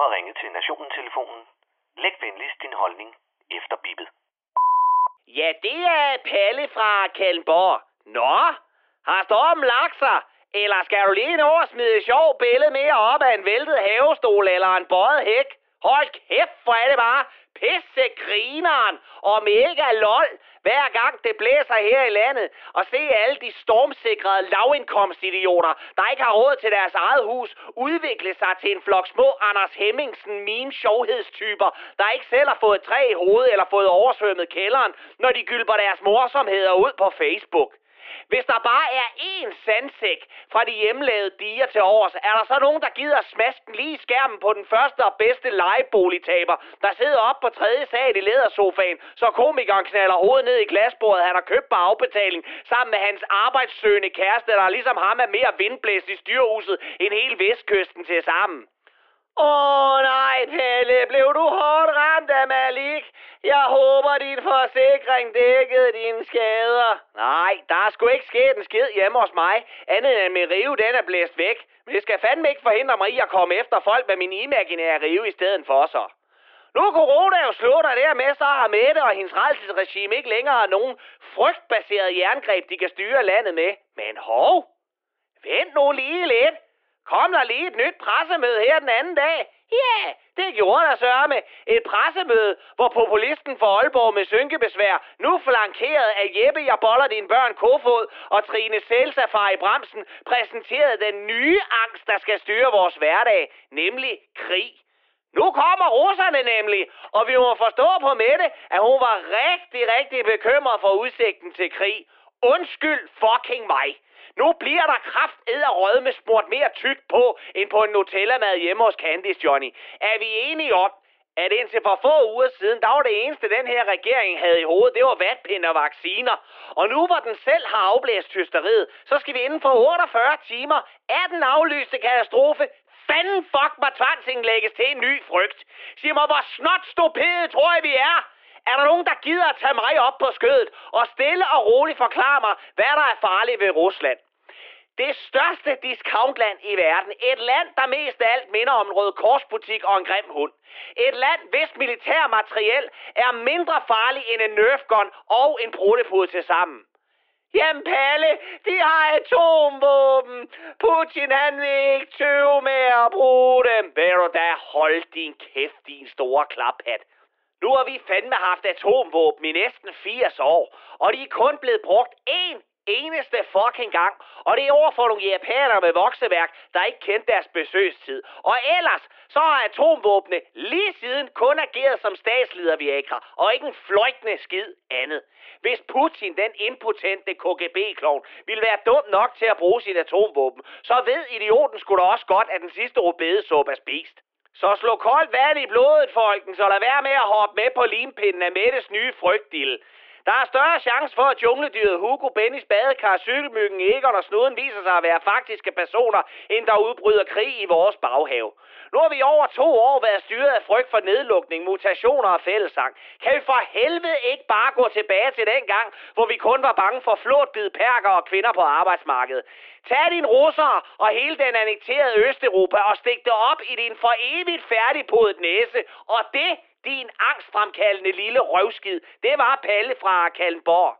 har ringet til Nationen-telefonen. Læg venligst din holdning efter bippet. Ja, det er Palle fra Kalmborg. Nå, har stormen lagt sig? Eller skal du lige nå at smide et sjovt billede mere op af en væltet havestol eller en bøjet hæk? Hold kæft, hvor er det bare pisse grineren og mega lol, hver gang det blæser her i landet. Og se alle de stormsikrede lavindkomstidioter, der ikke har råd til deres eget hus, udvikle sig til en flok små Anders Hemmingsen meme sjovhedstyper, der ikke selv har fået træ i hovedet eller fået oversvømmet kælderen, når de gylper deres morsomheder ud på Facebook. Hvis der bare er én sandsæk fra de hjemlavede diger til års, er der så nogen, der gider smasken lige i skærmen på den første og bedste lejeboligtaber, der sidder op på tredje sal i lædersofaen, så komikeren knaller hovedet ned i glasbordet, han har købt på afbetaling, sammen med hans arbejdssøgende kæreste, der ligesom ham er mere vindblæst i styrhuset end hele vestkysten til sammen. Åh oh, nej, Pelle, blev du hårdt ramt af Malik? Jeg håber, din forsikring dækkede dine skader. Nej, der er sgu ikke sket en skid hjemme hos mig, andet end min rive, den er blæst væk. Men det skal fandme ikke forhindre mig i at komme efter folk med min imaginære rive i stedet for så. Nu er corona jo slut, og dermed så har Mette og hendes redselsregime ikke længere nogen frygtbaseret jerngreb, de kan styre landet med. Men hov, vent nu lige lidt. Kom der lige et nyt pressemøde her den anden dag? Ja, det gjorde der sørge med. Et pressemøde, hvor populisten for Aalborg med synkebesvær, nu flankeret af Jeppe, jeg boller dine børn Kofod og Trine Selsafar i bremsen, præsenterede den nye angst, der skal styre vores hverdag, nemlig krig. Nu kommer russerne nemlig, og vi må forstå på Mette, at hun var rigtig, rigtig bekymret for udsigten til krig. Undskyld fucking mig. Nu bliver der kraft røde med smurt mere tykt på, end på en Nutella-mad hjemme hos Candice Johnny. Er vi enige om, at indtil for få uger siden, der var det eneste, den her regering havde i hovedet, det var vatpinde og vacciner. Og nu hvor den selv har afblæst hysteriet, så skal vi inden for 48 timer af den aflyste katastrofe fanden fuck mig tvangsindlægges til en ny frygt. Sig mig, hvor snot stupide tror jeg, vi er. Er der nogen, der gider at tage mig op på skødet og stille og roligt forklare mig, hvad der er farligt ved Rusland? Det største discountland i verden. Et land, der mest af alt minder om en rød korsbutik og en grim hund. Et land, hvis militær materiel er mindre farlig end en nerfgun og en brudepud til sammen. Jamen Palle, de har atomvåben. Putin han vil ikke tøve med at bruge dem. Ved du da, hold din kæft, din store klaphat. Nu har vi fandme haft atomvåben i næsten 80 år, og de er kun blevet brugt én eneste fucking gang. Og det er over for nogle japanere med vokseværk, der ikke kendte deres besøgstid. Og ellers, så har atomvåbne lige siden kun ageret som statsleder Viagra, og ikke en fløjtende skid andet. Hvis Putin, den impotente KGB-klovn, ville være dum nok til at bruge sin atomvåben, så ved idioten skulle da også godt, at den sidste rødbedesuppe er spist. Så slå koldt vand i blodet, folken, så lad være med at hoppe med på limpinden af Mettes nye frygtdille. Der er større chance for, at jungledyret Hugo, Bennys badekar, cykelmyggen, Egon og Snuden viser sig at være faktiske personer, end der udbryder krig i vores baghave. Nu har vi over to år været styret af frygt for nedlukning, mutationer og fællesang. Kan vi for helvede ikke bare gå tilbage til den gang, hvor vi kun var bange for flåtbid perker og kvinder på arbejdsmarkedet? Tag din russer og hele den annekterede Østeuropa og stik det op i din for evigt færdigpodet næse. Og det din angstfremkaldende lille røvskid, det var Palle fra Kalmborg.